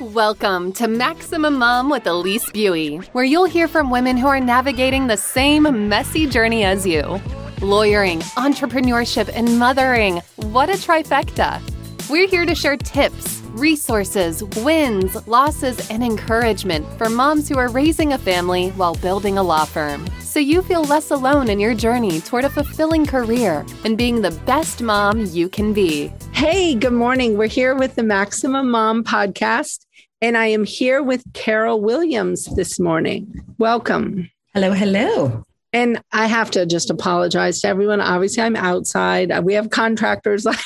Welcome to Maximum Mom with Elise Buie, where you'll hear from women who are navigating the same messy journey as you. Lawyering, entrepreneurship, and mothering. What a trifecta! We're here to share tips, resources, wins, losses, and encouragement for moms who are raising a family while building a law firm. So you feel less alone in your journey toward a fulfilling career and being the best mom you can be. Hey, good morning. We're here with the Maximum Mom podcast, and I am here with Carol Williams this morning. Welcome. Hello, hello. And I have to just apologize to everyone. Obviously, I'm outside. We have contractors like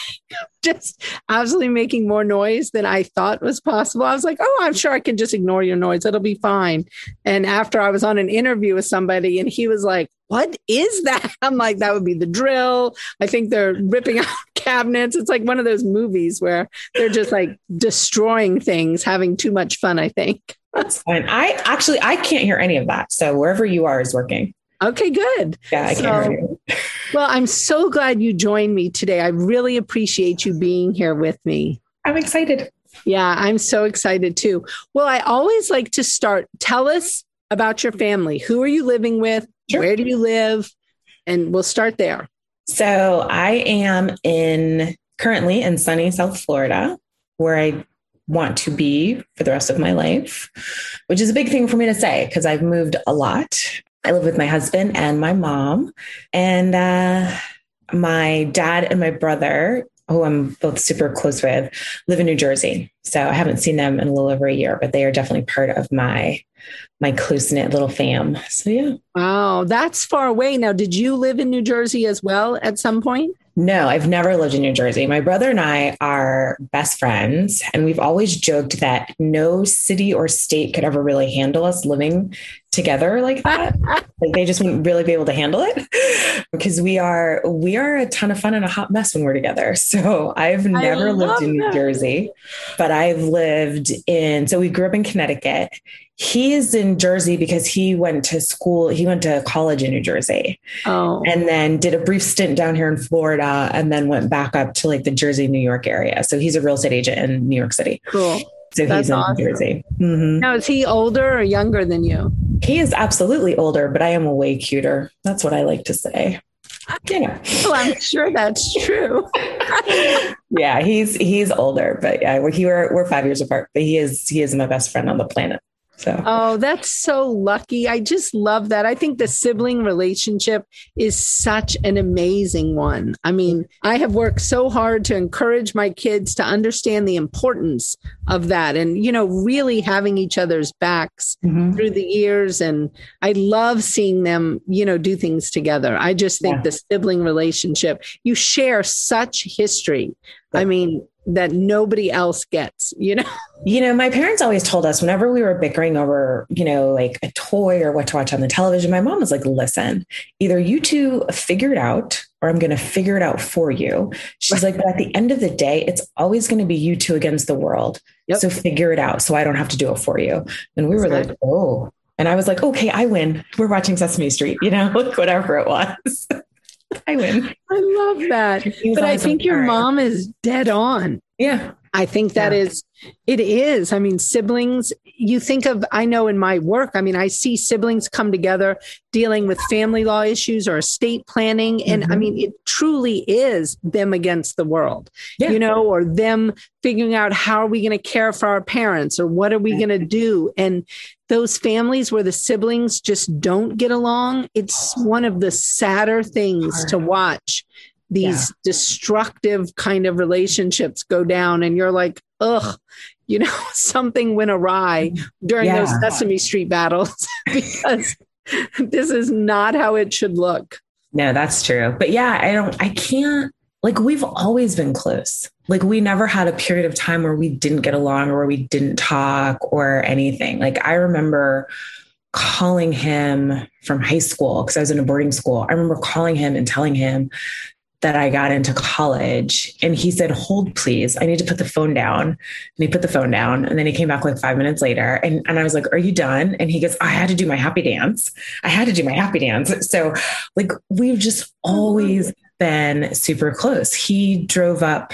just absolutely making more noise than I thought was possible. I was like, oh, I'm sure I can just ignore your noise. It'll be fine. And after I was on an interview with somebody and he was like, what is that? I'm like, that would be the drill. I think they're ripping out cabinets. It's like one of those movies where they're just like destroying things, having too much fun, I think. That's fine. I actually I can't hear any of that. So wherever you are is working. Okay, good. Yeah, I so, can hear you. well, I'm so glad you joined me today. I really appreciate you being here with me. I'm excited. Yeah, I'm so excited too. Well, I always like to start. Tell us about your family. Who are you living with? Sure. Where do you live? And we'll start there. So I am in currently in sunny South Florida, where I want to be for the rest of my life, which is a big thing for me to say because I've moved a lot. I live with my husband and my mom, and uh, my dad and my brother, who I'm both super close with, live in New Jersey. So I haven't seen them in a little over a year, but they are definitely part of my my close knit little fam. So yeah. Wow, that's far away. Now, did you live in New Jersey as well at some point? No, I've never lived in New Jersey. My brother and I are best friends, and we've always joked that no city or state could ever really handle us living together like that. like they just wouldn't really be able to handle it because we are we are a ton of fun and a hot mess when we're together. So I've never lived in New that. Jersey, but I've lived in so we grew up in Connecticut he is in Jersey because he went to school, he went to college in New Jersey. Oh. And then did a brief stint down here in Florida and then went back up to like the Jersey, New York area. So he's a real estate agent in New York City. Cool. So That's he's in awesome. Jersey. Mm-hmm. Now, is he older or younger than you? He is absolutely older, but I am way cuter. That's what I like to say. Yeah. Well, I'm sure that's true. yeah, he's he's older, but yeah, we're, we're we're five years apart. But he is he is my best friend on the planet. So. Oh, that's so lucky. I just love that. I think the sibling relationship is such an amazing one. I mean, I have worked so hard to encourage my kids to understand the importance of that and, you know, really having each other's backs mm-hmm. through the years. And I love seeing them, you know, do things together. I just think yeah. the sibling relationship, you share such history. I mean, that nobody else gets, you know? You know, my parents always told us whenever we were bickering over, you know, like a toy or what to watch on the television, my mom was like, listen, either you two figure it out or I'm going to figure it out for you. She's like, but at the end of the day, it's always going to be you two against the world. Yep. So figure it out so I don't have to do it for you. And we were exactly. like, oh. And I was like, okay, I win. We're watching Sesame Street, you know, whatever it was. I win. I love that. But I think your mom is dead on. Yeah. I think that yeah. is, it is. I mean, siblings, you think of, I know in my work, I mean, I see siblings come together dealing with family law issues or estate planning. And mm-hmm. I mean, it truly is them against the world, yeah. you know, or them figuring out how are we going to care for our parents or what are we going to do? And those families where the siblings just don't get along, it's one of the sadder things to watch these yeah. destructive kind of relationships go down and you're like ugh you know something went awry during yeah. those sesame street battles because this is not how it should look no that's true but yeah i don't i can't like we've always been close like we never had a period of time where we didn't get along or where we didn't talk or anything like i remember calling him from high school because I was in a boarding school. I remember calling him and telling him that I got into college. And he said, Hold, please. I need to put the phone down. And he put the phone down. And then he came back like five minutes later. And, and I was like, Are you done? And he goes, I had to do my happy dance. I had to do my happy dance. So, like, we've just oh, always been super close. He drove up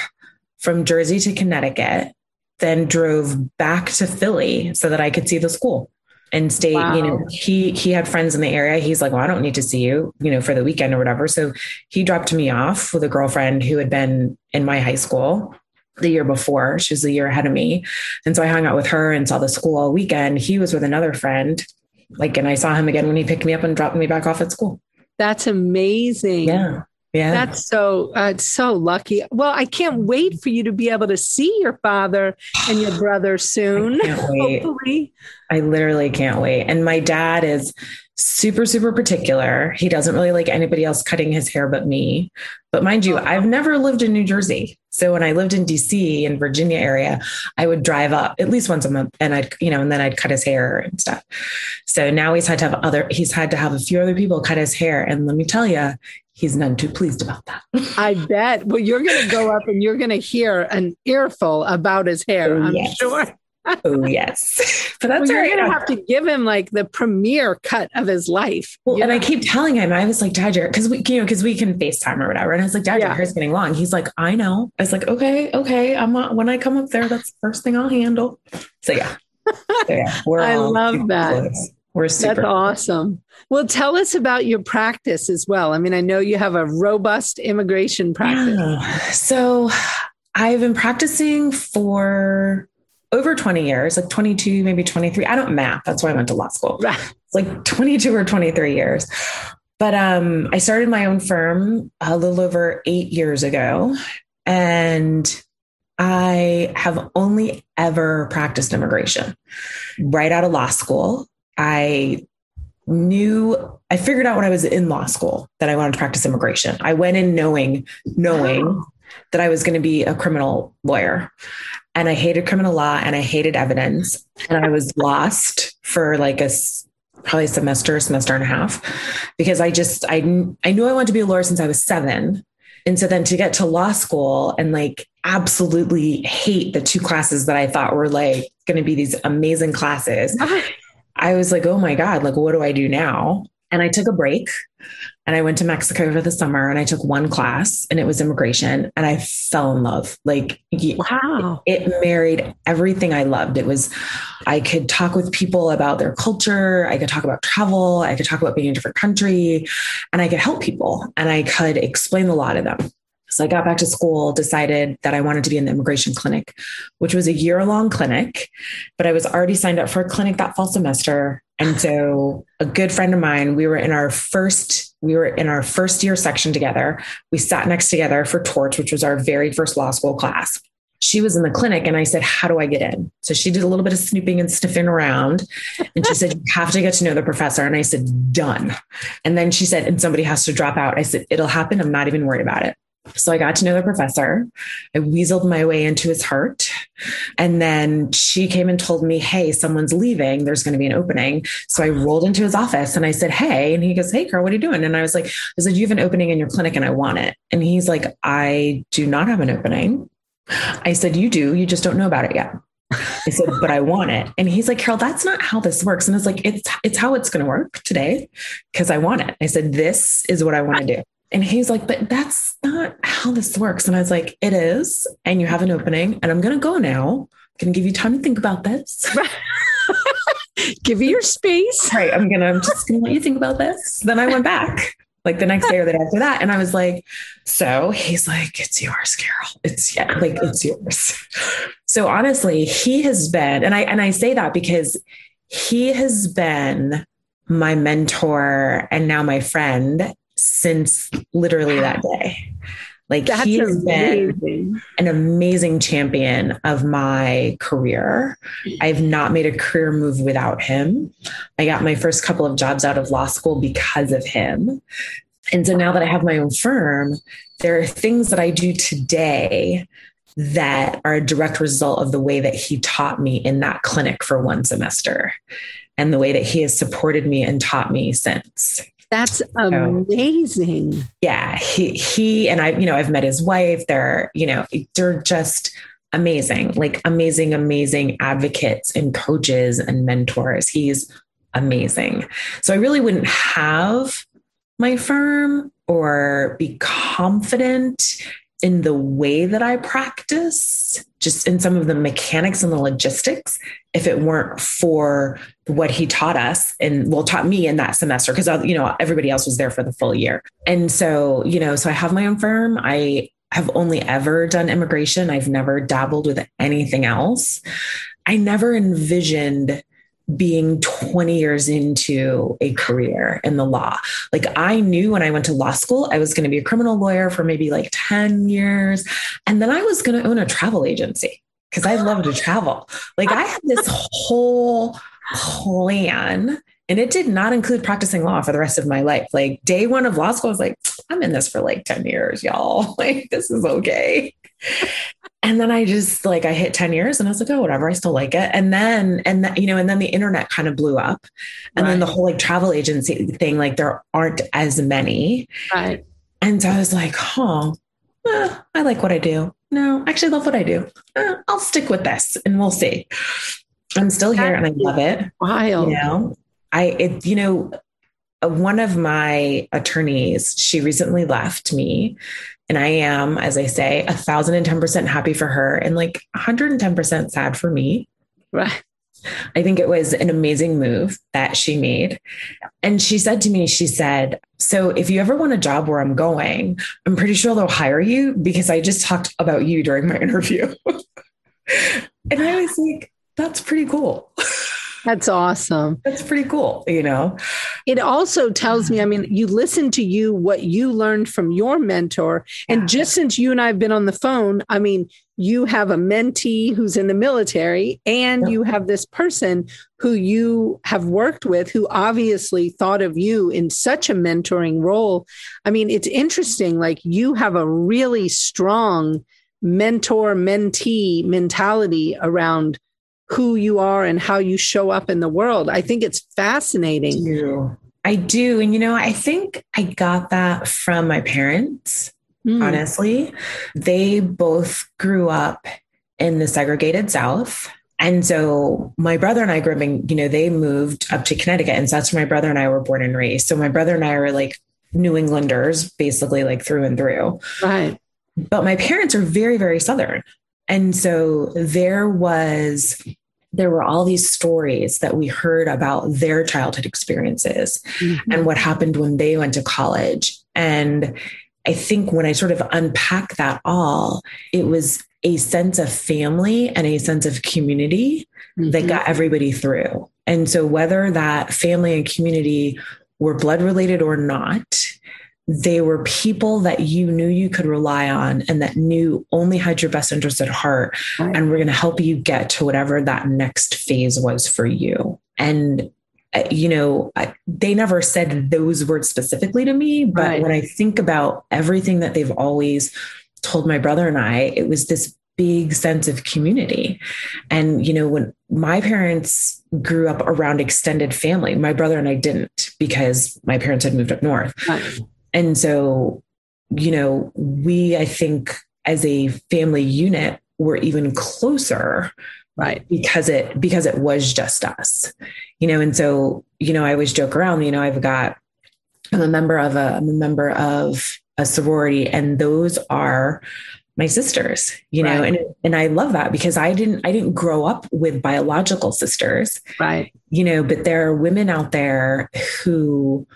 from Jersey to Connecticut then drove back to Philly so that I could see the school and stay wow. you know he he had friends in the area. He's like well i don't need to see you you know for the weekend or whatever. So he dropped me off with a girlfriend who had been in my high school the year before. She was a year ahead of me. And so i hung out with her and saw the school all weekend. He was with another friend like and i saw him again when he picked me up and dropped me back off at school. That's amazing. Yeah yeah. That's so uh, so lucky. Well, I can't wait for you to be able to see your father and your brother soon. I Hopefully. I literally can't wait. And my dad is super super particular. He doesn't really like anybody else cutting his hair but me. But mind you, uh-huh. I've never lived in New Jersey. So when I lived in DC and Virginia area, I would drive up at least once a month and I'd, you know, and then I'd cut his hair and stuff. So now he's had to have other, he's had to have a few other people cut his hair. And let me tell you, he's none too pleased about that. I bet. Well, you're going to go up and you're going to hear an earful about his hair, oh, I'm yes. sure. Oh yes, but that's well, you're gonna have to give him like the premiere cut of his life. Well, and I keep telling him, I was like, Dad, because we, you know, because we can Facetime or whatever, and I was like, Dad, yeah. your hair's getting long. He's like, I know. I was like, okay, okay, I'm not, when I come up there, that's the first thing I'll handle. So yeah, so, yeah I love that. Close. We're super. That's awesome. Well, tell us about your practice as well. I mean, I know you have a robust immigration practice. Yeah. So I've been practicing for over 20 years, like 22, maybe 23. I don't math. That's why I went to law school. It's like 22 or 23 years. But um, I started my own firm a little over eight years ago. And I have only ever practiced immigration right out of law school. I knew I figured out when I was in law school that I wanted to practice immigration. I went in knowing knowing that I was going to be a criminal lawyer. And I hated criminal law and I hated evidence and I was lost for like a probably a semester, semester and a half because I just I I knew I wanted to be a lawyer since I was 7. And so then to get to law school and like absolutely hate the two classes that I thought were like going to be these amazing classes I was like, oh my God, like, what do I do now? And I took a break and I went to Mexico for the summer and I took one class and it was immigration and I fell in love. Like, wow, it, it married everything I loved. It was, I could talk with people about their culture. I could talk about travel. I could talk about being in a different country and I could help people and I could explain a lot to them. So I got back to school, decided that I wanted to be in the immigration clinic, which was a year long clinic, but I was already signed up for a clinic that fall semester. And so a good friend of mine, we were in our first, we were in our first year section together. We sat next together for Torts, which was our very first law school class. She was in the clinic and I said, How do I get in? So she did a little bit of snooping and sniffing around. And she said, You have to get to know the professor. And I said, Done. And then she said, And somebody has to drop out. I said, It'll happen. I'm not even worried about it. So I got to know the professor. I weaseled my way into his heart. And then she came and told me, Hey, someone's leaving. There's going to be an opening. So I rolled into his office and I said, Hey. And he goes, Hey, Carol, what are you doing? And I was like, I said, You have an opening in your clinic and I want it. And he's like, I do not have an opening. I said, You do. You just don't know about it yet. I said, but I want it. And he's like, Carol, that's not how this works. And it's like, it's it's how it's gonna work today because I want it. I said, this is what I want to do. And he's like, but that's not how this works. And I was like, it is. And you have an opening, and I'm going to go now. I'm going to give you time to think about this. give you your space. Right. I'm going to, I'm just going to let you think about this. Then I went back like the next day or the day after that. And I was like, so he's like, it's yours, Carol. It's yeah, like it's yours. So honestly, he has been, and I and I say that because he has been my mentor and now my friend since literally that day. Like That's he has amazing. been an amazing champion of my career. I've not made a career move without him. I got my first couple of jobs out of law school because of him. And so now that I have my own firm, there are things that I do today that are a direct result of the way that he taught me in that clinic for one semester and the way that he has supported me and taught me since. That's amazing. So, yeah, he he and I, you know, I've met his wife. They're, you know, they're just amazing, like amazing, amazing advocates and coaches and mentors. He's amazing. So I really wouldn't have my firm or be confident in the way that I practice, just in some of the mechanics and the logistics, if it weren't for what he taught us and well taught me in that semester because uh, you know everybody else was there for the full year. And so you know so i have my own firm. I have only ever done immigration. I've never dabbled with anything else. I never envisioned being 20 years into a career in the law. Like I knew when I went to law school, I was going to be a criminal lawyer for maybe like 10 years. And then I was going to own a travel agency because I love to travel. Like I had this whole plan and it did not include practicing law for the rest of my life. Like day one of law school, I was like, I'm in this for like 10 years, y'all. Like this is okay. And then I just like I hit 10 years and I was like, oh, whatever, I still like it. And then and that, you know, and then the internet kind of blew up. And right. then the whole like travel agency thing, like there aren't as many. Right. And so I was like, huh, eh, I like what I do. No, I actually love what I do. Eh, I'll stick with this and we'll see. I'm still here and I love it. Wild. You know, I, it, you know, uh, one of my attorneys, she recently left me and I am, as I say, a thousand and ten percent happy for her and like 110% sad for me. Right. I think it was an amazing move that she made. And she said to me, she said, So if you ever want a job where I'm going, I'm pretty sure they'll hire you because I just talked about you during my interview. and I was like, That's pretty cool. That's awesome. That's pretty cool, you know. It also tells me, I mean, you listen to you what you learned from your mentor and yeah. just since you and I have been on the phone, I mean, you have a mentee who's in the military and you have this person who you have worked with who obviously thought of you in such a mentoring role. I mean, it's interesting like you have a really strong mentor mentee mentality around who you are and how you show up in the world. I think it's fascinating. I do. I do. And, you know, I think I got that from my parents, mm. honestly. They both grew up in the segregated South. And so my brother and I grew up in, you know, they moved up to Connecticut. And so that's where my brother and I were born and raised. So my brother and I are like New Englanders, basically like through and through. Right. But my parents are very, very Southern. And so there was there were all these stories that we heard about their childhood experiences mm-hmm. and what happened when they went to college. And I think when I sort of unpack that all, it was a sense of family and a sense of community mm-hmm. that got everybody through. And so, whether that family and community were blood related or not, they were people that you knew you could rely on and that knew only had your best interest at heart right. and were going to help you get to whatever that next phase was for you. And uh, you know, I, they never said those words specifically to me, but right. when I think about everything that they've always told my brother and I, it was this big sense of community. And, you know, when my parents grew up around extended family, my brother and I didn't because my parents had moved up north. Right. And so, you know, we, I think, as a family unit, were even closer right. because it because it was just us you know? And so you know i always joke around you know i've got i'm a member of a i'm a member of a sorority and those are my sisters you know? Right. and and i love that because i didn't i didn't grow up with biological sisters right. you know? But there are women out there who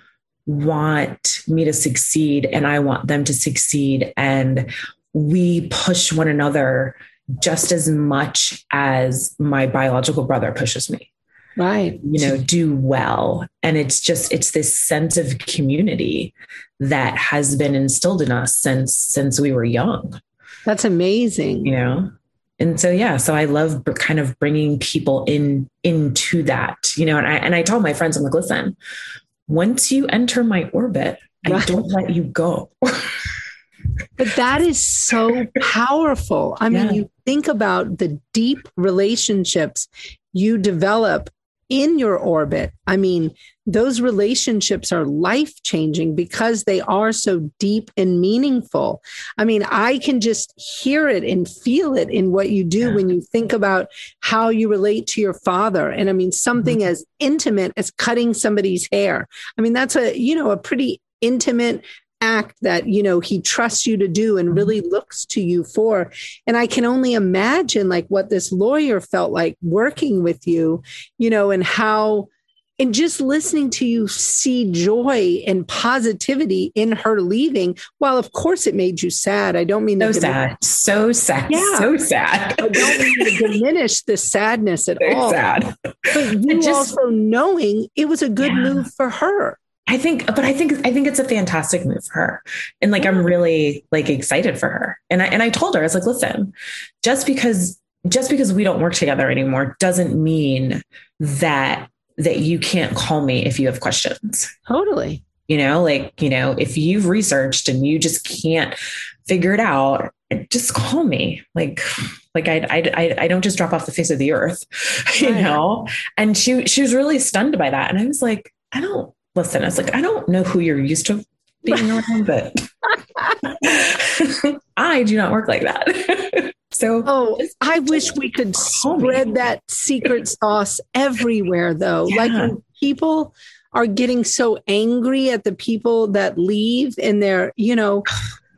want me to succeed and I want them to succeed. And we push one another just as much as my biological brother pushes me. Right. You know, do well. And it's just, it's this sense of community that has been instilled in us since, since we were young. That's amazing. You know? and so yeah so i love kind of bringing people in into that you know and i and i tell my friends i'm like listen once you enter my orbit, I don't let you go. but that is so powerful. I mean, you think about the deep relationships you develop in your orbit. I mean, those relationships are life changing because they are so deep and meaningful. I mean, I can just hear it and feel it in what you do yeah. when you think about how you relate to your father. And I mean, something mm-hmm. as intimate as cutting somebody's hair. I mean, that's a, you know, a pretty intimate act that you know he trusts you to do and really looks to you for and i can only imagine like what this lawyer felt like working with you you know and how and just listening to you see joy and positivity in her leaving while of course it made you sad i don't mean so sad so sad yeah. so sad i don't mean to diminish the sadness at so all sad but you just, also knowing it was a good yeah. move for her I think, but I think, I think it's a fantastic move for her. And like, I'm really like excited for her. And I, and I told her, I was like, listen, just because, just because we don't work together anymore doesn't mean that, that you can't call me if you have questions. Totally. You know, like, you know, if you've researched and you just can't figure it out, just call me. Like, like I, I, I don't just drop off the face of the earth, you right. know? And she, she was really stunned by that. And I was like, I don't, listen, I was like, I don't know who you're used to being around, but I do not work like that. So, oh, I wish we could spread that secret sauce everywhere, though. Yeah. Like when people are getting so angry at the people that leave and they're, you know,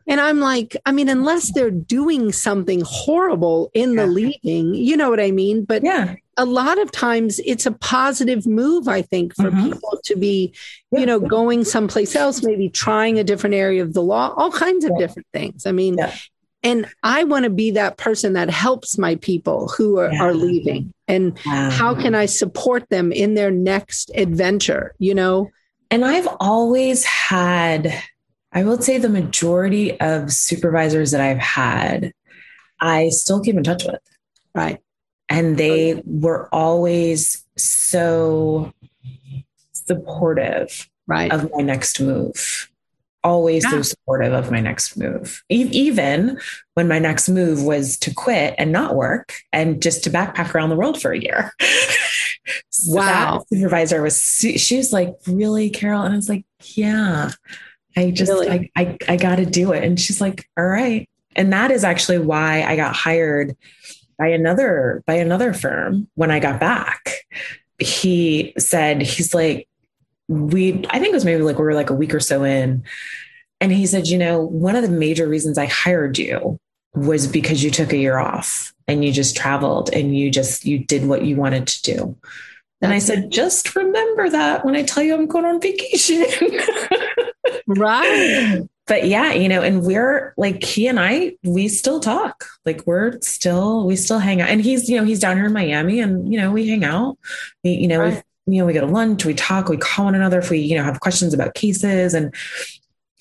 and I'm like, I mean, unless they're doing something horrible in the leaving, you know what I mean? But yeah, a lot of times it's a positive move, I think, for mm-hmm. people to be, yeah. you know, going someplace else, maybe trying a different area of the law, all kinds of yeah. different things. I mean, yeah. And I want to be that person that helps my people who are, are leaving. And wow. how can I support them in their next adventure, you know? And I've always had, I will say the majority of supervisors that I've had, I still keep in touch with. Right and they were always so supportive right. of my next move always yeah. so supportive of my next move even when my next move was to quit and not work and just to backpack around the world for a year so wow supervisor was she was like really carol and i was like yeah i just really? I, I i gotta do it and she's like all right and that is actually why i got hired by another by another firm when I got back. He said he's like we I think it was maybe like we were like a week or so in and he said, you know, one of the major reasons I hired you was because you took a year off and you just traveled and you just you did what you wanted to do. And I said, just remember that when I tell you I'm going on vacation. right but yeah, you know, and we're like he and I, we still talk. Like we're still, we still hang out. And he's, you know, he's down here in Miami, and you know, we hang out. We, you know, right. We, you know, we go to lunch, we talk, we call one another if we, you know, have questions about cases, and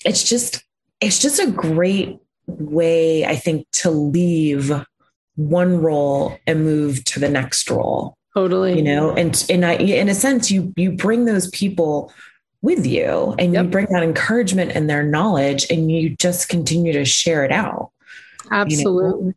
it's just, it's just a great way, I think, to leave one role and move to the next role. Totally. You know, and and I, in a sense, you you bring those people with you and yep. you bring that encouragement and their knowledge and you just continue to share it out. Absolutely. You know?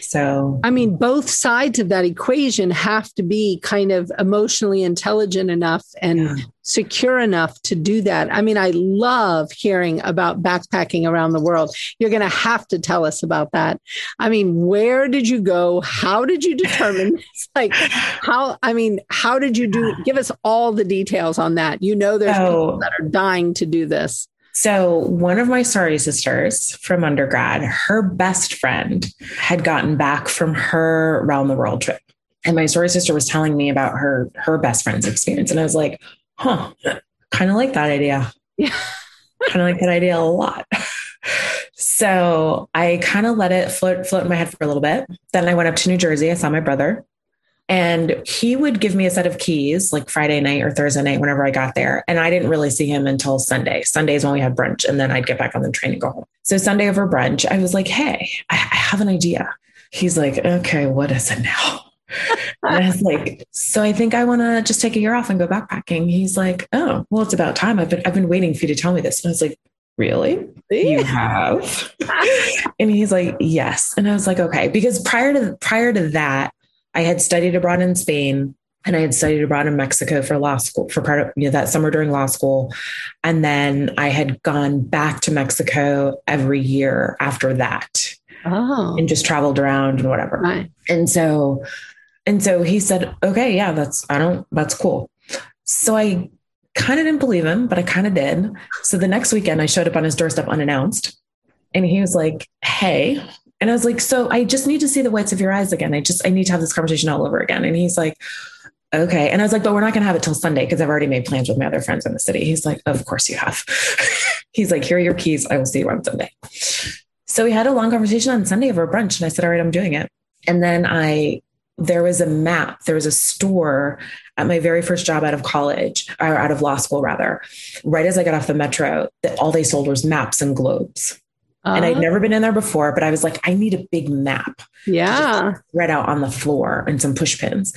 So, I mean, both sides of that equation have to be kind of emotionally intelligent enough and yeah. secure enough to do that. I mean, I love hearing about backpacking around the world. You're going to have to tell us about that. I mean, where did you go? How did you determine? like, how, I mean, how did you do? Give us all the details on that. You know, there's oh. people that are dying to do this. So, one of my sorority sisters from undergrad, her best friend had gotten back from her round the world trip. And my sorority sister was telling me about her her best friend's experience. And I was like, huh, kind of like that idea. Yeah. kind of like that idea a lot. so I kind of let it float float in my head for a little bit. Then I went up to New Jersey. I saw my brother. And he would give me a set of keys like Friday night or Thursday night whenever I got there. And I didn't really see him until Sunday. Sundays when we had brunch, and then I'd get back on the train and go home. So Sunday over brunch, I was like, hey, I, I have an idea. He's like, okay, what is it now? and I was like, so I think I want to just take a year off and go backpacking. He's like, oh, well, it's about time. I've been I've been waiting for you to tell me this. And I was like, really? You have? and he's like, yes. And I was like, okay, because prior to prior to that, I had studied abroad in Spain and I had studied abroad in Mexico for law school for part of you know, that summer during law school. And then I had gone back to Mexico every year after that. Oh. And just traveled around and whatever. Right. And so and so he said, okay, yeah, that's I don't that's cool. So I kind of didn't believe him, but I kind of did. So the next weekend, I showed up on his doorstep unannounced. And he was like, Hey. And I was like, So I just need to see the whites of your eyes again. I just, I need to have this conversation all over again. And he's like, Okay. And I was like, But we're not going to have it till Sunday because I've already made plans with my other friends in the city. He's like, Of course you have. he's like, Here are your keys. I will see you on Sunday. So we had a long conversation on Sunday over brunch. And I said, All right, I'm doing it. And then I there was a map, there was a store at my very first job out of college, or out of law school, rather. Right as I got off the metro, that all they sold was maps and globes. Uh, and I'd never been in there before, but I was like, I need a big map. Yeah. Spread out on the floor and some push pins.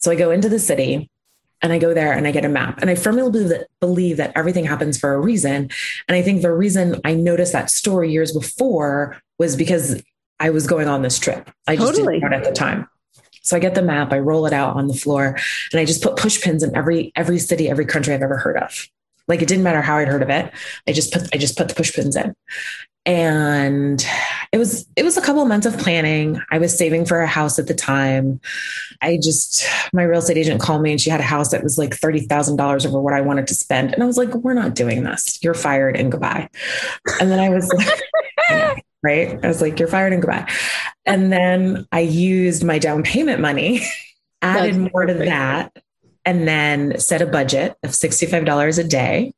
So I go into the city and I go there and I get a map. And I firmly believe that, believe that everything happens for a reason. And I think the reason I noticed that story years before was because I was going on this trip. I just totally. didn't know it at the time. So I get the map, I roll it out on the floor, and I just put push pins in every every city, every country I've ever heard of. Like it didn't matter how I'd heard of it. I just put I just put the push pins in. And it was it was a couple of months of planning. I was saving for a house at the time. I just my real estate agent called me and she had a house that was like $30,000 over what I wanted to spend. And I was like, we're not doing this. You're fired and goodbye. And then I was like, right? I was like, you're fired and goodbye. And then I used my down payment money, added That's more perfect. to that, and then set a budget of $65 a day.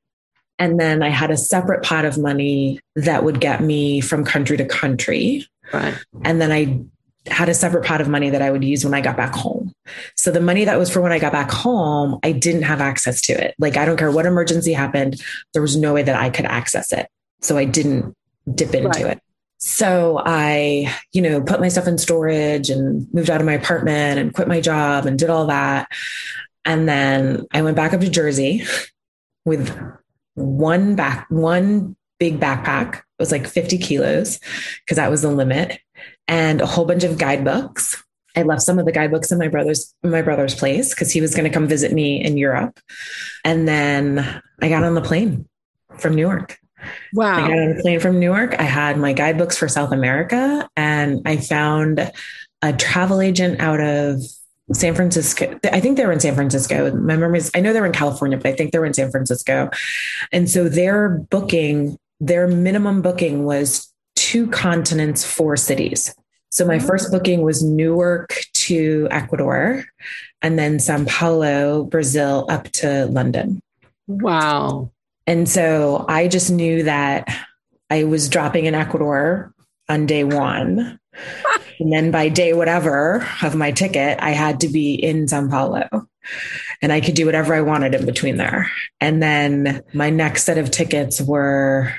And then I had a separate pot of money that would get me from country to country. Right. And then I had a separate pot of money that I would use when I got back home. So the money that was for when I got back home, I didn't have access to it. Like I don't care what emergency happened, there was no way that I could access it. So I didn't dip into right. it. So I, you know, put my stuff in storage and moved out of my apartment and quit my job and did all that. And then I went back up to Jersey with one back, one big backpack. It was like 50 kilos because that was the limit and a whole bunch of guidebooks. I left some of the guidebooks in my brother's my brother's place because he was going to come visit me in Europe. And then I got on the plane from Newark Wow. I got on a plane from Newark. I had my guidebooks for South America and I found a travel agent out of San Francisco. I think they were in San Francisco. My memory is, I know they were in California, but I think they were in San Francisco. And so their booking, their minimum booking was two continents, four cities. So my mm-hmm. first booking was Newark to Ecuador and then Sao Paulo, Brazil up to London. Wow. And so I just knew that I was dropping in Ecuador on day one. And then by day whatever of my ticket, I had to be in Sao Paulo and I could do whatever I wanted in between there. And then my next set of tickets were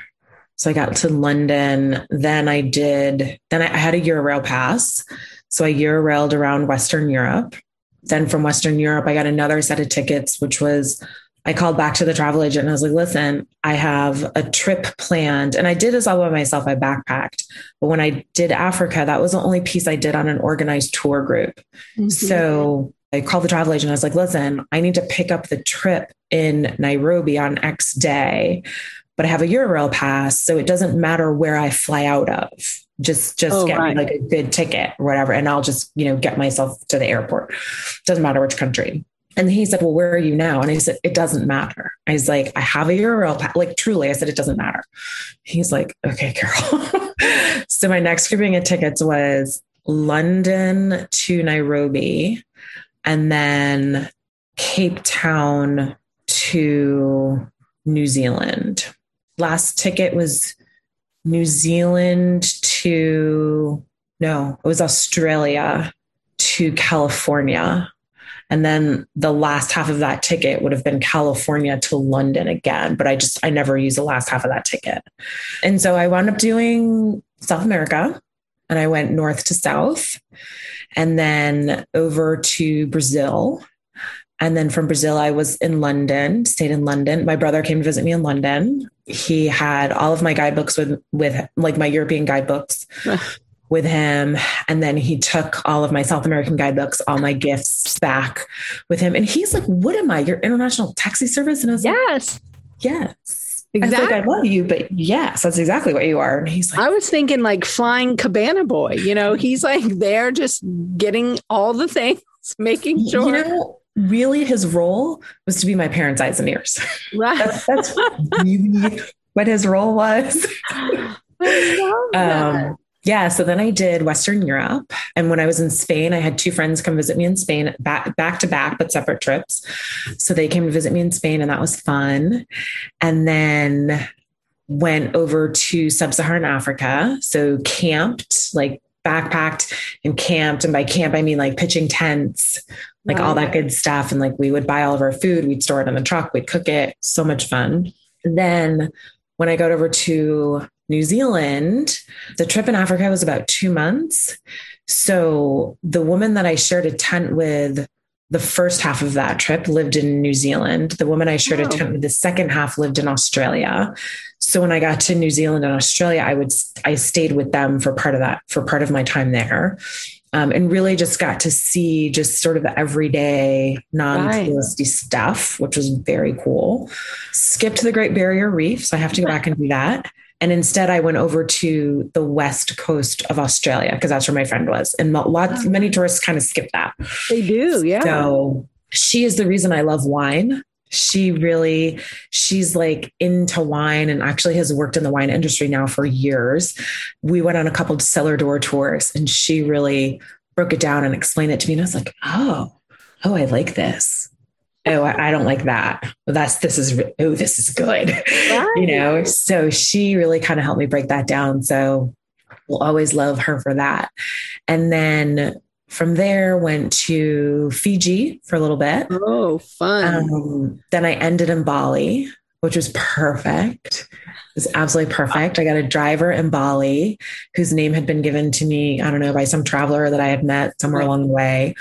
so I got to London. Then I did, then I had a Eurail pass. So I Eurailed around Western Europe. Then from Western Europe, I got another set of tickets, which was I called back to the travel agent and I was like, listen, I have a trip planned. And I did this all by myself. I backpacked. But when I did Africa, that was the only piece I did on an organized tour group. Mm-hmm. So I called the travel agent. I was like, listen, I need to pick up the trip in Nairobi on X day, but I have a Eurail pass. So it doesn't matter where I fly out of. Just just oh, get right. me like a good ticket or whatever. And I'll just, you know, get myself to the airport. Doesn't matter which country. And he said, Well, where are you now? And I said, It doesn't matter. I was like, I have a Eurail. Like, truly, I said, It doesn't matter. He's like, Okay, Carol. so my next grouping of tickets was London to Nairobi and then Cape Town to New Zealand. Last ticket was New Zealand to, no, it was Australia to California. And then the last half of that ticket would have been California to London again. But I just, I never used the last half of that ticket. And so I wound up doing South America and I went north to south and then over to Brazil. And then from Brazil, I was in London, stayed in London. My brother came to visit me in London. He had all of my guidebooks with, with like my European guidebooks with him. And then he took all of my South American guidebooks, all my gifts back with him. And he's like, What am I? Your international taxi service? And I was yes. like, Yes. Exactly. I, like, I love you, but yes, that's exactly what you are. And he's like, I was thinking like flying cabana boy, you know, he's like there just getting all the things, making sure. You know, really his role was to be my parents' eyes and ears. Right. that's, that's really what his role was. um, yeah. So then I did Western Europe. And when I was in Spain, I had two friends come visit me in Spain back, back to back, but separate trips. So they came to visit me in Spain and that was fun. And then went over to sub-Saharan Africa. So camped, like backpacked and camped. And by camp, I mean like pitching tents, like all that good stuff. And like we would buy all of our food, we'd store it in the truck, we'd cook it. So much fun. And then when I got over to New Zealand, the trip in Africa was about two months. So the woman that I shared a tent with the first half of that trip lived in New Zealand. The woman I shared oh. a tent with the second half lived in Australia. So when I got to New Zealand and Australia, I would I stayed with them for part of that for part of my time there. Um, and really just got to see just sort of the everyday non-touristy right. stuff, which was very cool. Skipped the Great Barrier Reef, so I have to go back and do that. And instead, I went over to the west coast of Australia because that's where my friend was. And lots, many tourists kind of skip that. They do, yeah. So she is the reason I love wine. She really, she's like into wine and actually has worked in the wine industry now for years. We went on a couple of cellar door tours and she really broke it down and explained it to me. And I was like, oh, oh, I like this oh i don't like that. That's this is oh this is good. Right. you know so she really kind of helped me break that down. So we'll always love her for that. And then from there went to fiji for a little bit. Oh fun. Um, then i ended in bali which was perfect. It was absolutely perfect. I got a driver in Bali whose name had been given to me, I don't know, by some traveler that I had met somewhere along the way.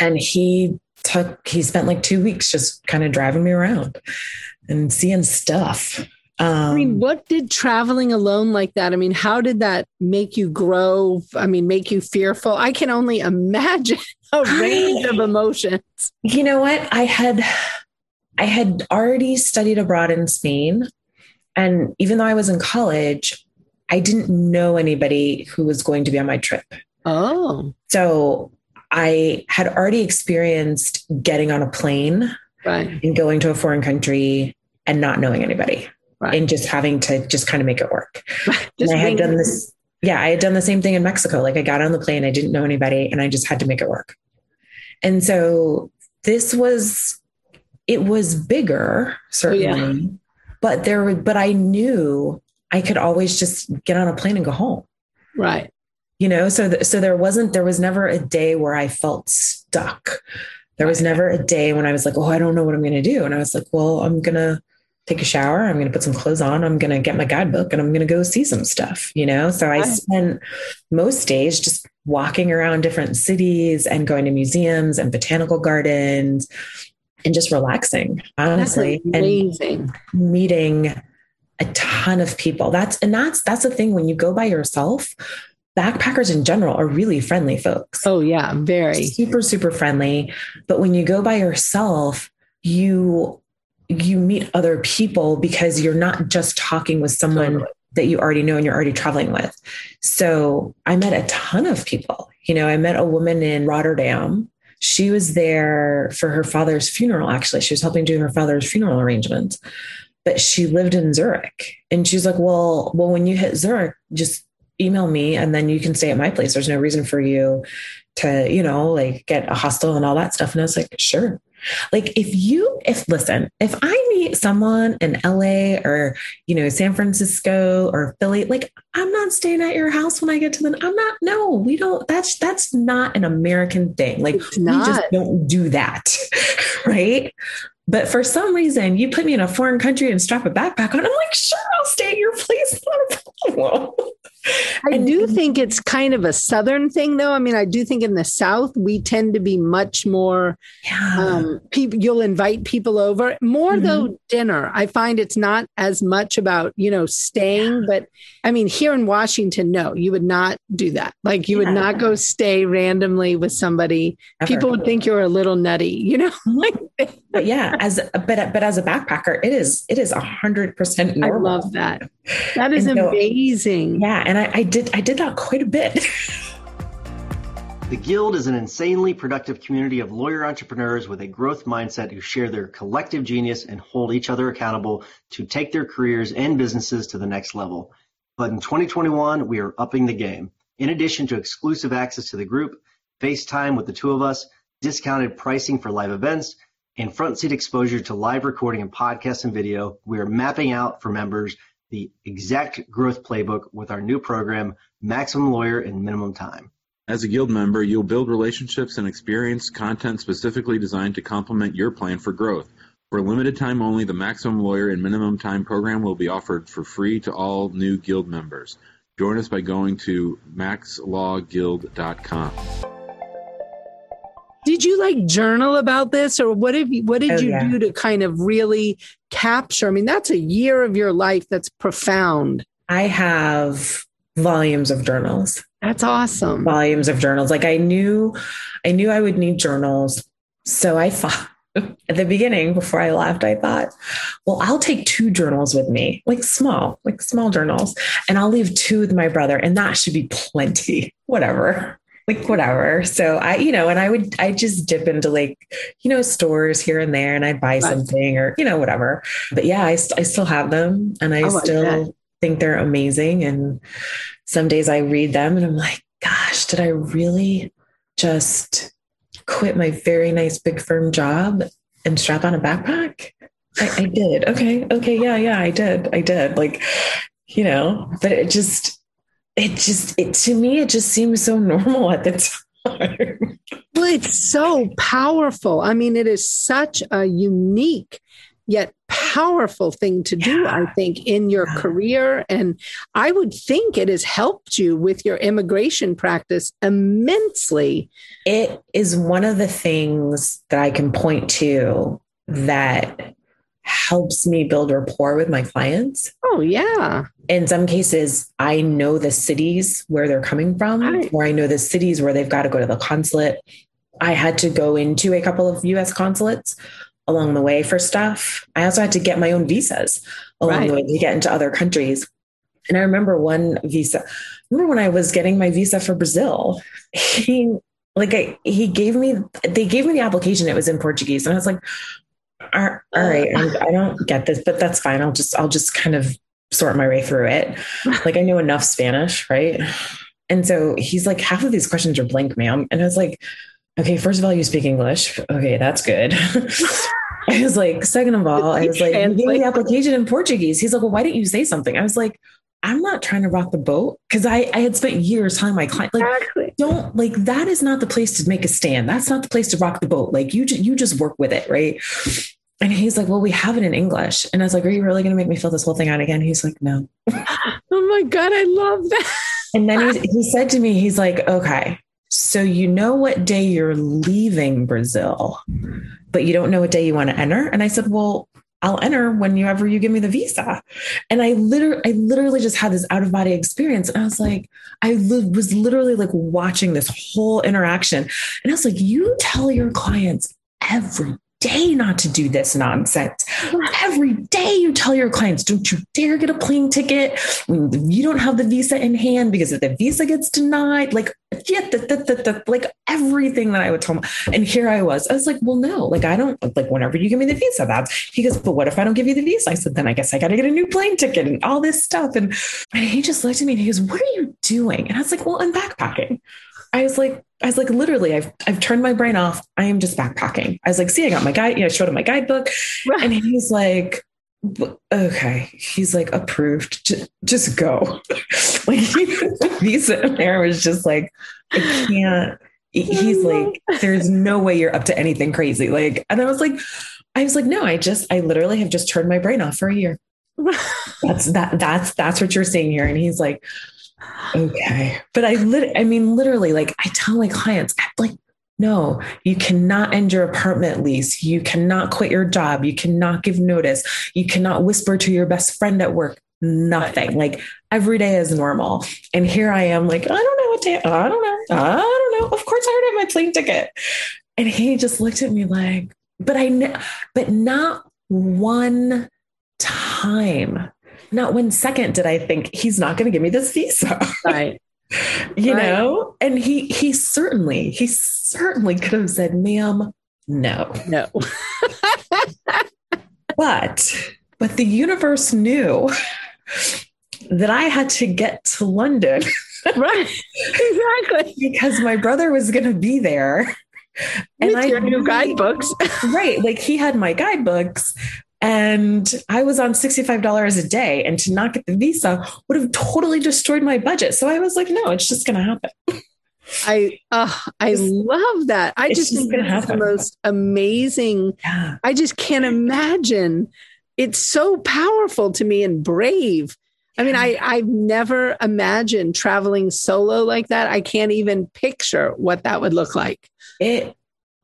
And he took he spent like two weeks just kind of driving me around and seeing stuff um, I mean, um, what did traveling alone like that? I mean, how did that make you grow? I mean, make you fearful? I can only imagine a range I, of emotions. You know what? I had I had already studied abroad in Spain. And even though I was in college, I didn't know anybody who was going to be on my trip. Oh. So I had already experienced getting on a plane right. and going to a foreign country and not knowing anybody right. and just having to just kind of make it work. and I had done this. Yeah, I had done the same thing in Mexico. Like I got on the plane, I didn't know anybody, and I just had to make it work. And so this was, it was bigger, certainly, yeah. but there, but I knew I could always just get on a plane and go home. Right you know so th- so there wasn't there was never a day where i felt stuck. There was never a day when i was like oh i don't know what i'm going to do. And i was like well i'm going to take a shower i'm going to put some clothes on i'm going to get my guidebook and i'm going to go see some stuff you know? So i spent most days just walking around different cities and going to museums and botanical gardens and just relaxing honestly amazing. and meeting a ton of people. That's and that's that's the thing when you go by yourself backpackers in general are really friendly folks. Oh, yeah, very super, super friendly. But when you go by yourself, you you meet other people because you're not just talking with someone totally. that you already know and you're already traveling with. So I met a ton of people. You know, I met a woman in Rotterdam. She was there for her father's funeral, actually. She was helping do her father's funeral arrangements. But she lived in Zurich. And she's like, Well, well, when you hit Zurich, just email me and then you can stay at my place. There's no reason for you to, you know, like get a hostel and all that stuff. And I was like, sure. Like if you, if listen, if I meet someone in LA or, you know, San Francisco or Philly, like I'm not staying at your house when I get to them. I'm not, no, we don't, that's, that's not an American thing. Like we just don't do that. right. But for some reason, you put me in a foreign country and strap a backpack on. I'm like, sure, I'll stay at your place. I do think it's kind of a southern thing, though. I mean, I do think in the South we tend to be much more. Yeah. Um, people, you'll invite people over more mm-hmm. though. Dinner, I find it's not as much about you know staying, yeah. but I mean, here in Washington, no, you would not do that. Like you yeah. would not go stay randomly with somebody. Ever. People would think you're a little nutty, you know. Mm-hmm. but yeah, as but but as a backpacker, it is it is a hundred percent. I love that. That is so, amazing. Yeah, and I, I did I did that quite a bit. The Guild is an insanely productive community of lawyer entrepreneurs with a growth mindset who share their collective genius and hold each other accountable to take their careers and businesses to the next level. But in 2021, we are upping the game. In addition to exclusive access to the group, FaceTime with the two of us, discounted pricing for live events, and front seat exposure to live recording and podcasts and video, we are mapping out for members the exact growth playbook with our new program, Maximum Lawyer in Minimum Time. As a Guild member, you'll build relationships and experience content specifically designed to complement your plan for growth. For a limited time only, the Maximum Lawyer and Minimum Time program will be offered for free to all new Guild members. Join us by going to maxlawguild.com. Did you like journal about this or what have you what did Oh, you yeah. do to kind of really capture? I mean, that's a year of your life that's profound. I have volumes of journals, That's awesome. volumes of journals. Like I knew, I knew I would need journals. So I thought at the beginning, before I left, I thought, well, I'll take two journals with me, like small, like small journals, and I'll leave two with my brother, and that should be plenty. Whatever. Like whatever. So I, you know, and I would, I just dip into like, you know, stores here and there, and I'd buy Right. something or you know whatever. But yeah, I, st- I still have them, and I oh, I still that. think they're amazing. And some days I read them, and I'm like, gosh, did I really just quit my very nice big firm job and strap on a backpack? I, I did. Okay. Okay. Yeah. Yeah. I did. I did. Like, you know, but it just, it just, it to me, it just seems so normal at the time. Well, it's so powerful. I mean, it is such a unique yet powerful thing to do, Yeah. I think, in your Yeah. career. And I would think it has helped you with your immigration practice immensely. it is one of the things that I can point to that helps me build rapport with my clients. Oh, yeah. In some cases, I know the cities where they're coming from, Right. or I know the cities where they've got to go to the consulate. I had to go into a couple of US consulates along the way for stuff. I also had to get my own visas along Right. the way to get into other countries. And I remember one visa. Remember when I was getting my visa for Brazil? He like I, he gave me they gave me the application. It was in Portuguese, and I was like, "All all right, I, I don't get this, but that's fine. I'll just I'll just kind of sort my way through it. Like I knew enough Spanish, right? And so he's like, half of these questions are blank, ma'am. And I was like, okay, first of all, you speak English. Okay, that's good. I was like, second of all, I was like, you gave me the application in Portuguese. He's like, well, why didn't you say something? I was like, I'm not trying to rock the boat because I, I had spent years telling my client, like, Exactly. don't like that is not the place to make a stand. That's not the place to rock the boat. Like you, ju- you just work with it, right? And he's like, well, we have it in English. And I was like, are you really going to make me fill this whole thing out again? He's like, no. Oh, my God. I love that. And then he, he said to me, he's like, okay, so you know what day you're leaving Brazil, but you don't know what day you want to enter. And I said, well, I'll enter whenever you give me the visa. And I literally, I literally just had this out of body experience. And I was like, I li- was literally like watching this whole interaction. And I was like, you tell your clients every day not to do this nonsense. Every day you tell your clients, don't you dare get a plane ticket when you don't have the visa in hand because if the visa gets denied, like, yeah, the, the, the, the, like everything that I would tell them. And here I was, I was like, well, no, like, I don't like whenever you give me the visa, that's he goes, but what if I don't give you the visa? I said, then I guess I got to get a new plane ticket and all this stuff. And, and he just looked at me and he goes, what are you doing? And I was like, well, I'm backpacking. I was like, I was like, literally, I've I've turned my brain off. I am just backpacking. I was like, see, I got my guide. Yeah, I showed him my guidebook, and he's like, okay. He's like, approved. Just, just go. like visa in there was just like, I can't. Oh, he's like, there's no way you're up to anything crazy. Like, and I was like, I was like, no, I just, I literally have just turned my brain off for a year. That's that. That's that's what you're seeing here. And he's like, okay. But I lit. I mean, literally, like I tell my clients, like, no, you cannot end your apartment lease. You cannot quit your job. You cannot give notice. You cannot whisper to your best friend at work. Nothing. Like every day is normal. And here I am, like, I don't know what day. I don't know. I don't know. Of course, I already have my plane ticket. And he just looked at me like, but I, but not one time, not one second did I think he's not going to give me this visa. Right. you right. know? And he he certainly, he certainly could have said, ma'am, no. No. but but the universe knew that I had to get to London. right. Exactly. because my brother was going to be there. And With I your new guidebooks. right. Like he had my guidebooks and I was on $65 a day. And to not get the visa would have totally destroyed my budget. So I was like, no, it's just going to happen. I uh, I love that. I just think it's the most amazing. Yeah. I just can't imagine. It's so powerful to me and brave. I mean, I I've never imagined traveling solo like that. I can't even picture what that would look like. It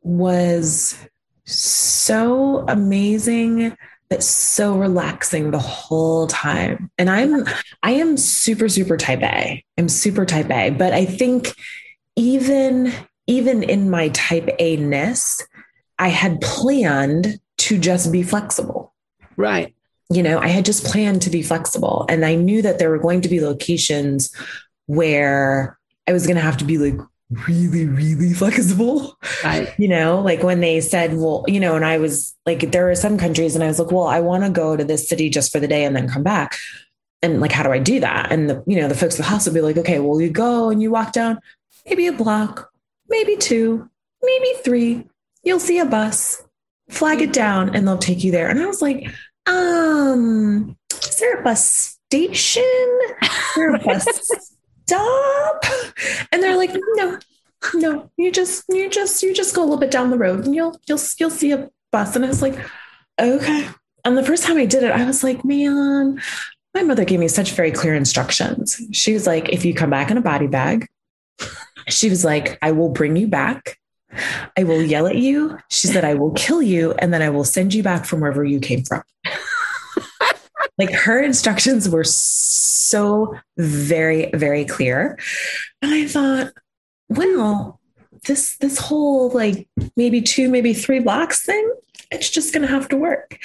was so amazing but so relaxing the whole time. And I'm I am super super type A. I'm super type A, but I think even even in my type A ness, I had planned to just be flexible. Right. You know, I had just planned to be flexible. And I knew that there were going to be locations where I was going to have to be like really, really flexible. Right. You know, like when they said, well, you know, and I was like, there are some countries, and I was like, well, I want to go to this city just for the day and then come back. And like, how do I do that? And the, you know, the folks at the house would be like, okay, well, you go and you walk down maybe a block, maybe two, maybe three. You'll see a bus, flag it down, and they'll take you there. And I was like, um, is there a bus station? Is there a bus stop? And they're like, no, no, you just, you just, you just go a little bit down the road and you'll, you'll, you'll see a bus. And I was like, okay. And the first time I did it, I was like, man, my mother gave me such very clear instructions. She was like, if you come back in a body bag, she was like, I will bring you back. I will yell at you. She said, I will kill you. And then I will send you back from wherever you came from. Like her instructions were so very, very clear. And I thought, well, this this whole like maybe two, maybe three blocks thing, it's just gonna have to work.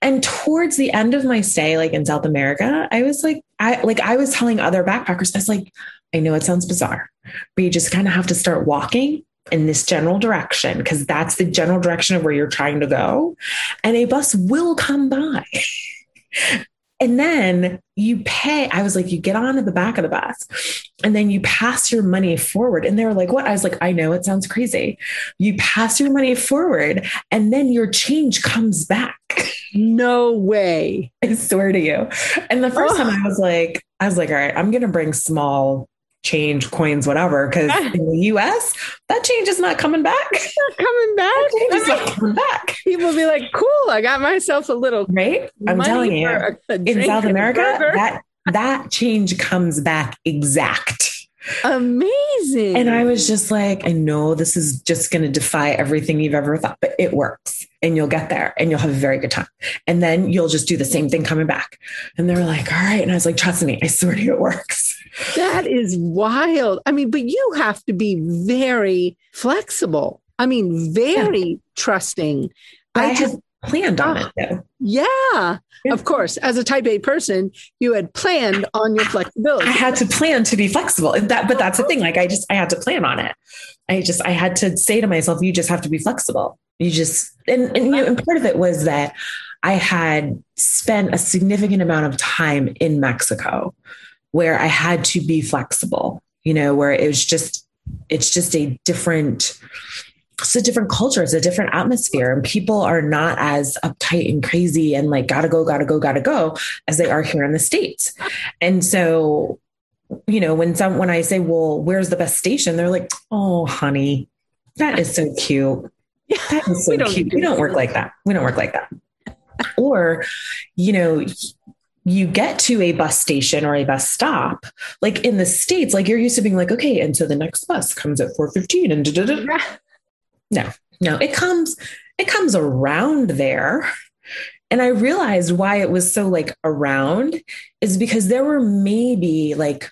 And towards the end of my stay, like in South America, I was like, I like I was telling other backpackers, I was like, I know it sounds bizarre, but you just kind of have to start walking in this general direction because that's the general direction of where you're trying to go. And a bus will come by. and then you pay. I was like, you get on at the back of the bus and then you pass your money forward. And they were like, what? I was like, I know it sounds crazy. You pass your money forward and then your change comes back. No way. I swear to you. And the first oh. time I was like, I was like, all right, I'm going to bring small change coins, whatever. Because in the US, that change is not coming back. It's not coming back. That change is not coming back. People be like, cool, I got myself a little right. I'm telling you, in South America, that that change comes back exact. Amazing. And I was just like, I know this is just going to defy everything you've ever thought, but it works and you'll get there and you'll have a very good time. And then you'll just do the same thing coming back. And they were like, all right. And I was like, trust me, I swear to you, it works. That is wild. I mean, but you have to be very flexible. I mean, very yeah. trusting. I, I just planned on it though. Yeah, yeah, of course. As a type A person, you had planned on your flexibility. I had to plan to be flexible. That, but that's the oh. thing. Like I just, I had to plan on it. I just, I had to say to myself, you just have to be flexible. You just, and, and, you know, and part of it was that I had spent a significant amount of time in Mexico where I had to be flexible, you know, where it was just, it's just a different, it's a different culture, it's a different atmosphere, and people are not as uptight and crazy and like gotta go, gotta go, gotta go as they are here in the States. And so, you know, when some when I say, Well, where's the best station? They're like, Oh, honey, that is so cute. That is so we cute. We don't work like that. We don't work like that. Or, you know, you get to a bus station or a bus stop, like in the States, like you're used to being like, okay, and so the next bus comes at 415 and da, da, da. no, no, it comes, it comes around there. And I realized why it was so like around is because there were maybe like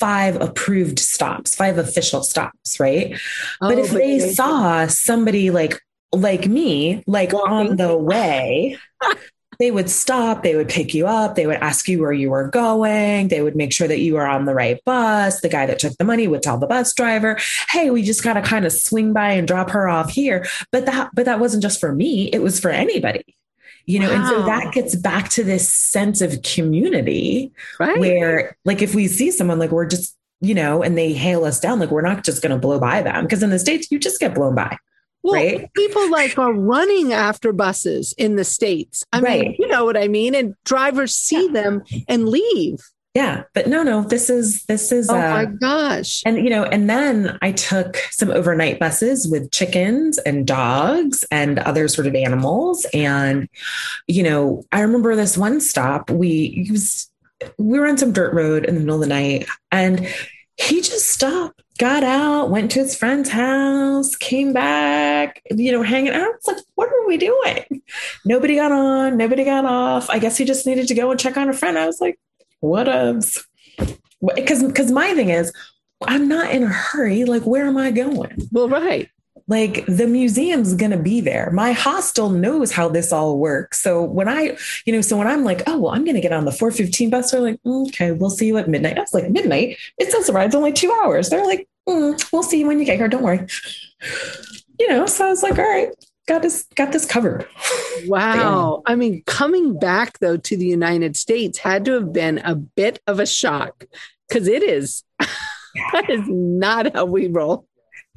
five approved stops, five official stops, right? Oh, but if but they, they saw somebody like like me, like Walking. on the way, they would stop, they would pick you up, they would ask you where you were going, they would make sure that you were on the right bus. The guy that took the money would tell the bus driver, "Hey, we just got to kind of swing by and drop her off here." But that but that wasn't just for me, it was for anybody. You know, wow. and so that gets back to this sense of community right. where like if we see someone like we're just you know, and they hail us down, like we're not just going to blow by them because in the States, you just get blown by. Well, right? people like are running after buses in the States. I right. mean, you know what I mean? And drivers see yeah. them and leave. Yeah, but no, no, this is, this is, oh uh, my gosh. And, you know, and then I took some overnight buses with chickens and dogs and other sort of animals. And, you know, I remember this one stop, we, was, we were on some dirt road in the middle of the night and he just stopped, got out, went to his friend's house, came back, you know, hanging out. I was like, what are we doing? Nobody got on, nobody got off. I guess he just needed to go and check on a friend. I was like, what ups? Because because my thing is, I'm not in a hurry. Like, where am I going? Well, right like the museum's going to be there. My hostel knows how this all works. So when I, you know, so when I'm like, oh, well, I'm going to get on the 415 bus, they're like, mm, okay, we'll see you at midnight. I was like, midnight? It says the ride's only two hours. They're like, mm, we'll see you when you get here. Don't worry. You know, so I was like, all right, got this, got this covered. Wow. I mean, coming back though to the United States had to have been a bit of a shock because it is, that is not how we roll.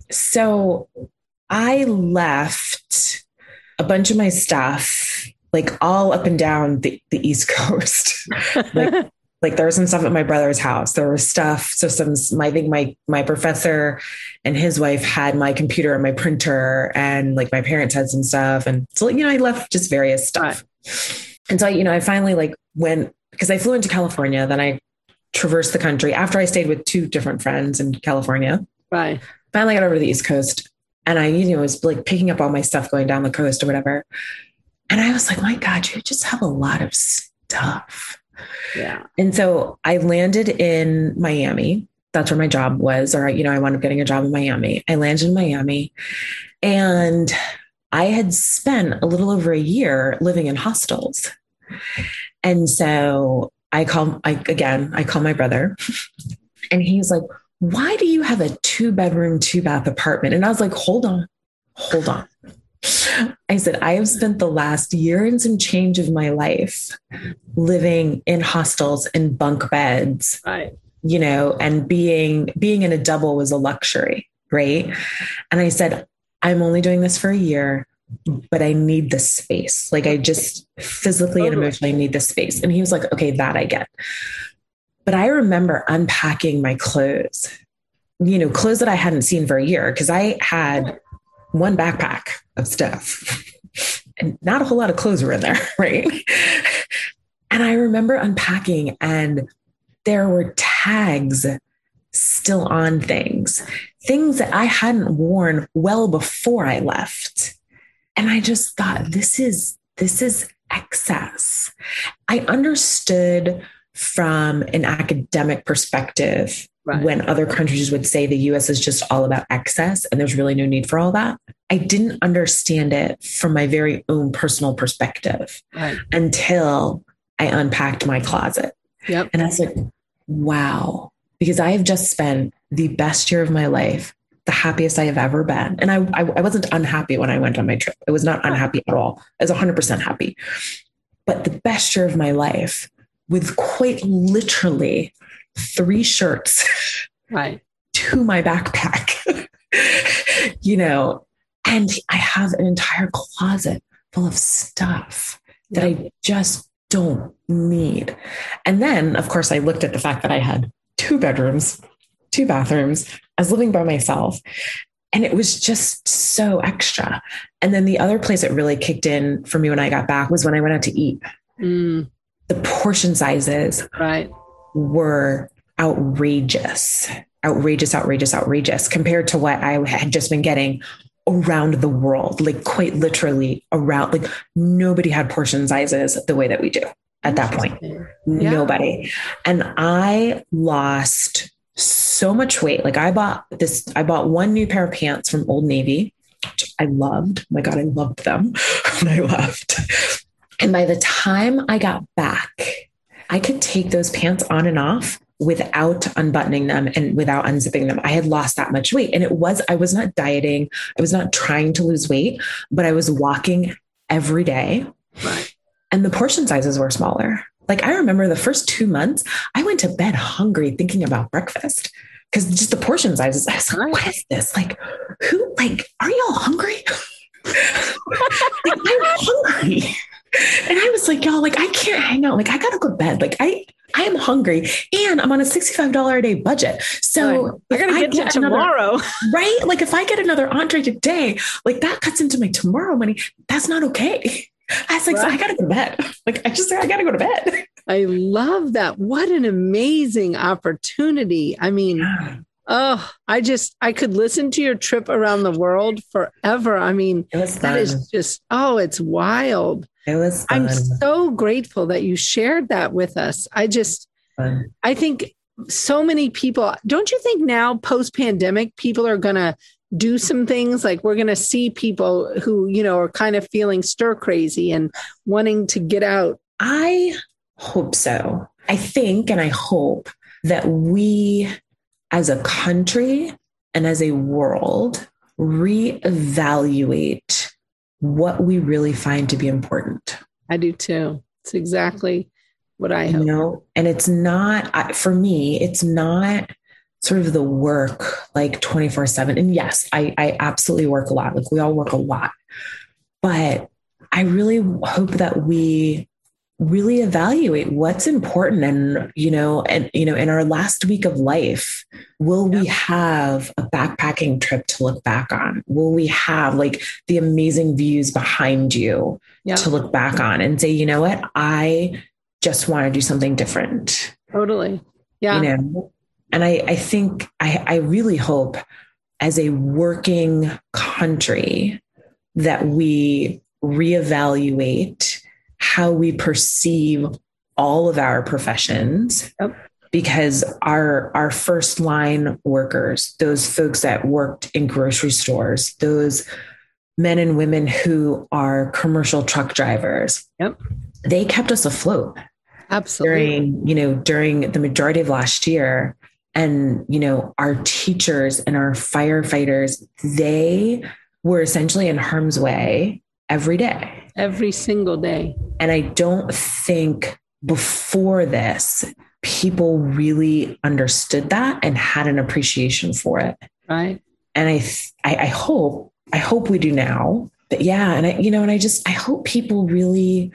So I left a bunch of my stuff like all up and down the, the East Coast. like, like there was some stuff at my brother's house. There was stuff. So some, I think my, my professor and his wife had my computer and my printer and like my parents had some stuff. And so, you know, I left just various stuff. And so, you know, I finally like went because I flew into California, then I traversed the country after I stayed with two different friends in California. Right. Finally got over to the East Coast and I, you know, was like picking up all my stuff going down the coast or whatever. And I was like, my God, you just have a lot of stuff. Yeah. And so I landed in Miami. That's where my job was. Or, you know, I wound up getting a job in Miami. I landed in Miami and I had spent a little over a year living in hostels. And so I call, I, again, I call my brother and he's like, why do you have a two bedroom, two bath apartment? And I was like, hold on, hold on. I said, I have spent the last year and some change of my life living in hostels and bunk beds. Right. You know, and being being in a double was a luxury, right? And I said, I'm only doing this for a year, but I need the space. Like I just physically and emotionally need the space. And he was like, okay, that I get. But I remember unpacking my clothes, you know, clothes that I hadn't seen for a year because I had one backpack of stuff and not a whole lot of clothes were in there, right? and I remember unpacking and there were tags still on things, things that I hadn't worn well before I left. And I just thought, this is, this is excess. I understood from an academic perspective right. when other countries would say the US is just all about excess and there's really no need for all that. I didn't understand it from my very own personal perspective right. until I unpacked my closet. Yep. And I was like, wow, because I have just spent the best year of my life, the happiest I have ever been. And I, I, I wasn't unhappy when I went on my trip. I was not unhappy at all. I was 100% happy. But the best year of my life with quite literally three shirts right. to my backpack you know and i have an entire closet full of stuff that i just don't need. And then of course i looked at the fact that i had two bedrooms two bathrooms i was living by myself and it was just so extra. And then the other place that really kicked in for me when i got back was when i went out to eat. Mm the portion sizes right. were outrageous, outrageous, outrageous, outrageous compared to what I had just been getting around the world, like quite literally around, like nobody had portion sizes the way that we do at that point. Yeah. Nobody. And I lost so much weight. Like I bought this, I bought one new pair of pants from Old Navy, which I loved. Oh my God, I loved them when I left. And by the time I got back, I could take those pants on and off without unbuttoning them and without unzipping them. I had lost that much weight. And it was, I was not dieting, I was not trying to lose weight, but I was walking every day. Right. And the portion sizes were smaller. Like I remember the first two months, I went to bed hungry thinking about breakfast because just the portion sizes. I was like, what is this? Like, who, like, are y'all hungry? like, I'm hungry. And I was like, y'all, like, I can't hang out. Like, I gotta go to bed. Like, I, I am hungry and I'm on a $65 a day budget. So I gotta get, get to tomorrow. Right? Like if I get another entree today, like that cuts into my tomorrow money. That's not okay. I was like, right. so I gotta go to bed. Like I just I gotta go to bed. I love that. What an amazing opportunity. I mean, yeah. oh, I just I could listen to your trip around the world forever. I mean, that is just oh, it's wild. It was fun. I'm so grateful that you shared that with us. I just fun. I think so many people don't you think now post pandemic people are going to do some things like we're going to see people who you know are kind of feeling stir crazy and wanting to get out i hope so i think and i hope that we as a country and as a world reevaluate what we really find to be important. I do too. It's exactly what I hope. You know, and it's not for me. It's not sort of the work like 24 7 and yes I, I absolutely work a lot like we all work a lot but i really hope that we really evaluate what's important and you know and you know in our last week of life will we have a backpacking trip to look back on? Will we have like the amazing views behind you to look back on and say you know what? I just want to do something different. Totally. Yeah. You know? And i i think i i really hope as a working country that we reevaluate how we perceive all of our professions. Yep. because our our first line workers those folks that worked in grocery stores those men and women who are commercial truck drivers yep. they kept us afloat absolutely. during you know during the majority of last year. And you know our teachers and our firefighters they were essentially in harm's way every day every single day. And I don't think before this, people really understood that and had an appreciation for it. Right. And I, I, I hope, I hope we do now. But yeah, and I, you know, and I just, I hope people really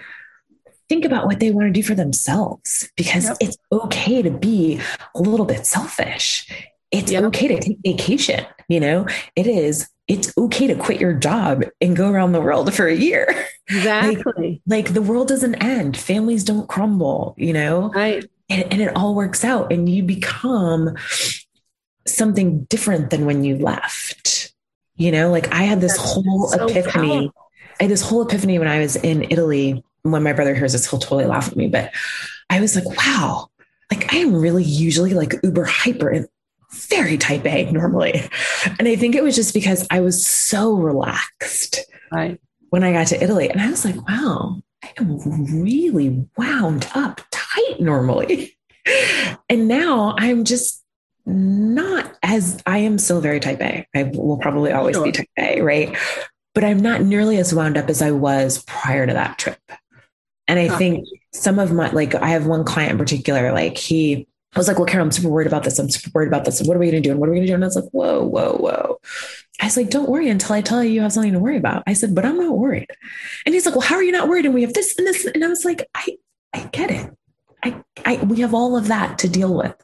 think about what they want to do for themselves because yep. it's okay to be a little bit selfish. It's yep. okay to take vacation. You know, it is it's okay to quit your job and go around the world for a year. Exactly. like, like, the world doesn't end, families don't crumble, you know? Right. And, and it all works out and you become something different than when you left. You know, like I had this That's whole so epiphany. Powerful. I had this whole epiphany when I was in Italy. When my brother hears this, he'll totally laugh at me. But I was like, wow, like I am really usually like uber hyper and very type A normally. And I think it was just because I was so relaxed right. when I got to Italy. And I was like, wow, I am really wound up tight normally. And now I'm just not as I am still very type A. I will probably always sure. be type A, right? But I'm not nearly as wound up as I was prior to that trip. And I think some of my, like, I have one client in particular, like, he, I was like, well, Carol, I'm super worried about this. I'm super worried about this. What are we going to do? And what are we going to do? And I was like, whoa, whoa, whoa. I was like, don't worry until I tell you you have something to worry about. I said, but I'm not worried. And he's like, well, how are you not worried? And we have this and this. And I was like, I, I get it. I, I, we have all of that to deal with.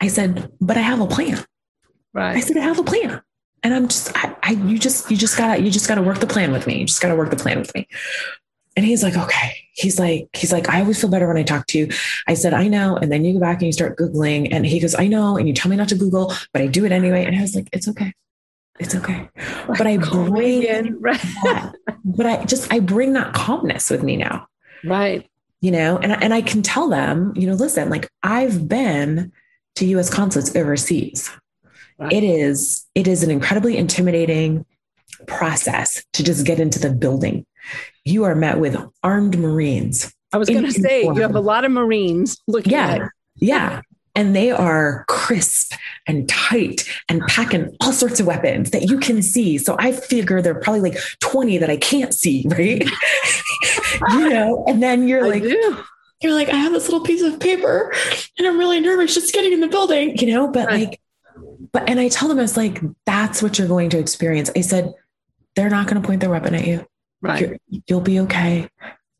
I said, but I have a plan. Right. I said, I have a plan. And I'm just, I, I you just, you just gotta, you just gotta work the plan with me. You just gotta work the plan with me. And he's like, okay. He's like, he's like, I always feel better when I talk to you. I said, I know. And then you go back and you start Googling. And he goes, I know. And you tell me not to Google, but I do it anyway. And I was like, it's okay. It's okay. But I bring in, right. that, but I just, I bring that calmness with me now. Right. You know, and, and I can tell them, you know, listen, like I've been to US consulates overseas. Right. It is, it is an incredibly intimidating, process to just get into the building. You are met with armed Marines. I was going to say, you have a lot of Marines looking yeah, at Yeah. And they are crisp and tight and packing all sorts of weapons that you can see. So I figure there are probably like 20 that I can't see, right? you know, and then you're I like, do. you're like, I have this little piece of paper and I'm really nervous just getting in the building, you know, but Right. like, but, and I tell them, I was like, that's what you're going to experience. I said, they're not going to point their weapon at you. Right. You'll be okay.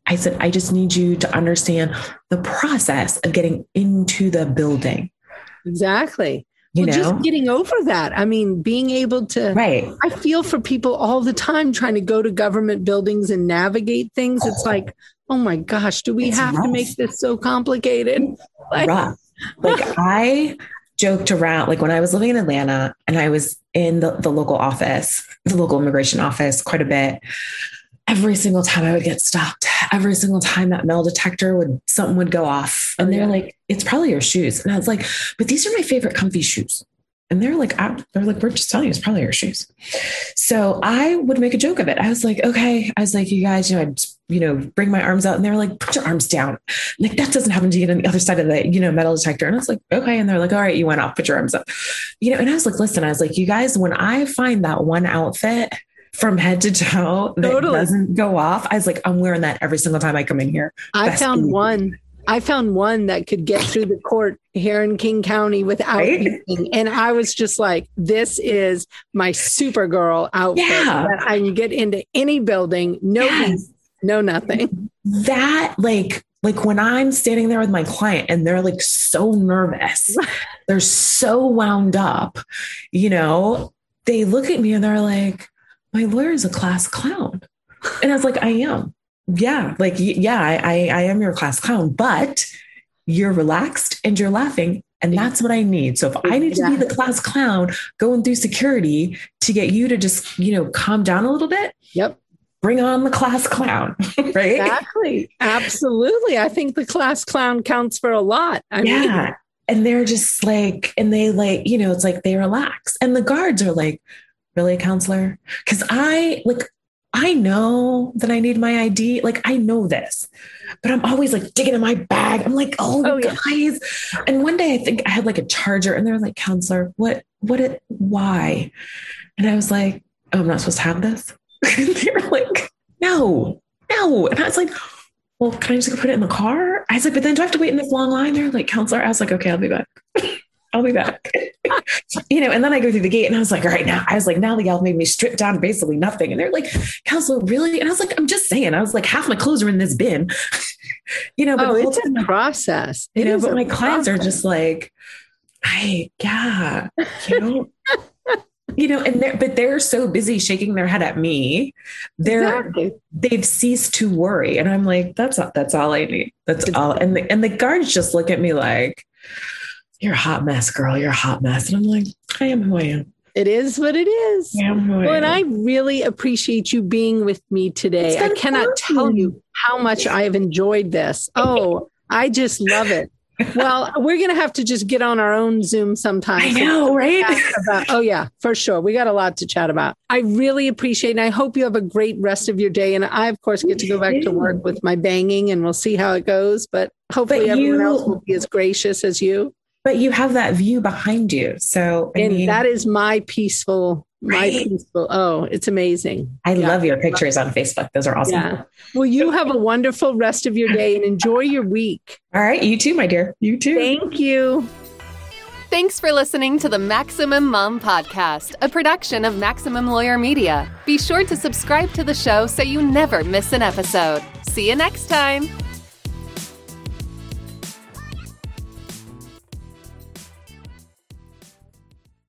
I said, I just need you to understand the process of getting into the building, Exactly. you well, know? just getting over that. I mean, being able to right. I feel for people all the time trying to go to government buildings and navigate things. It's oh. like, oh my gosh, do we It's have to make this so complicated? Like, rough. Like I joked around, like when I was living in Atlanta and I was in the, the local office, the local immigration office quite a bit. Every single time I would get stopped, every single time that metal detector would something would go off. And Oh, they're yeah. like, it's probably your shoes. And I was like, but these are my favorite comfy shoes. And they're like, I, they're like, we're just telling you, it's probably your shoes. So I would make a joke of it. I was like, okay. I was like, you guys, you know, I'd, you know, bring my arms out and they're like, put your arms down. Like that doesn't happen to you on the other side of the, you know, metal detector. And I was like, okay. And they're like, all right, you went off, put your arms up. You know, and I was like, listen, I was like, you guys, when I find that one outfit from head to toe that Totally. doesn't go off, I was like, I'm wearing that every single time I come in here. I Best found one. I found one that could get through the court here in King County without Right? beeping. And I was just like, this is my Supergirl outfit. Yeah. I can get into any building, no Yes. no nothing. that like like when i'm standing there with my client and they're like so nervous they're so wound up you know they look at me and they're like my lawyer is a class clown and i was like i am yeah like yeah I, I i am your class clown but you're relaxed and you're laughing and that's what i need so if i need to be the class clown going through security to get you to just you know calm down a little bit Yep. bring on the class clown right Exactly. Absolutely. I think the class clown counts for a lot. I mean, yeah. And they're just like, and they like, you know, it's like they relax. And the guards are like, really, a counselor? Because I like, I know that I need my ID. Like, I know this, but I'm always like digging in my bag. I'm like, oh, Oh, yeah. guys. And one day I think I had like a charger and they're like, counselor, what, what, it, why? And I was like, oh, I'm not supposed to have this. they were like, no, no. And I was like, well, can I just go put it in the car? I was like, but then do I have to wait in this long line? They're like, counselor. I was like, okay, I'll be back. I'll be back. you know, and then I go through the gate and I was like, all right, now I was like, now the gal made me strip down basically nothing. And they're like, counselor, really? And I was like, I'm just saying. I was like, half my clothes are in this bin. you know, but oh, it's a process. you It know, but my clients are just like, I yeah, you know. You know, and they're but they're so busy shaking their head at me. They're Exactly. they've ceased to worry. And I'm like, that's all, that's all I need. That's all. And the, and the guards just look at me like, you're a hot mess, girl. You're a hot mess. And I'm like, I am who I am. It is what it is. I am who I Well, and. I really appreciate you being with me today. I cannot tell you how much I have enjoyed this. Oh, I just love it. Well, we're going to have to just get on our own Zoom sometime. I know, right? about- oh, yeah, for sure. We got a lot to chat about. I really appreciate it. And I hope you have a great rest of your day. And I, of course, get to go back to work with my banging and we'll see how it goes. But hopefully, But everyone you- else will be as gracious as you. But you have that view behind you. So I and mean, that is my peaceful, my peaceful. Oh, it's amazing. I Yeah. love your pictures on Facebook. Those are awesome. Yeah. Well, you have a wonderful rest of your day and enjoy your week. All right. You too, my dear. You too. Thank you. Thanks for listening to the Maximum Mom Podcast, a production of Maximum Lawyer Media. Be sure to subscribe to the show so you never miss an episode. See you next time.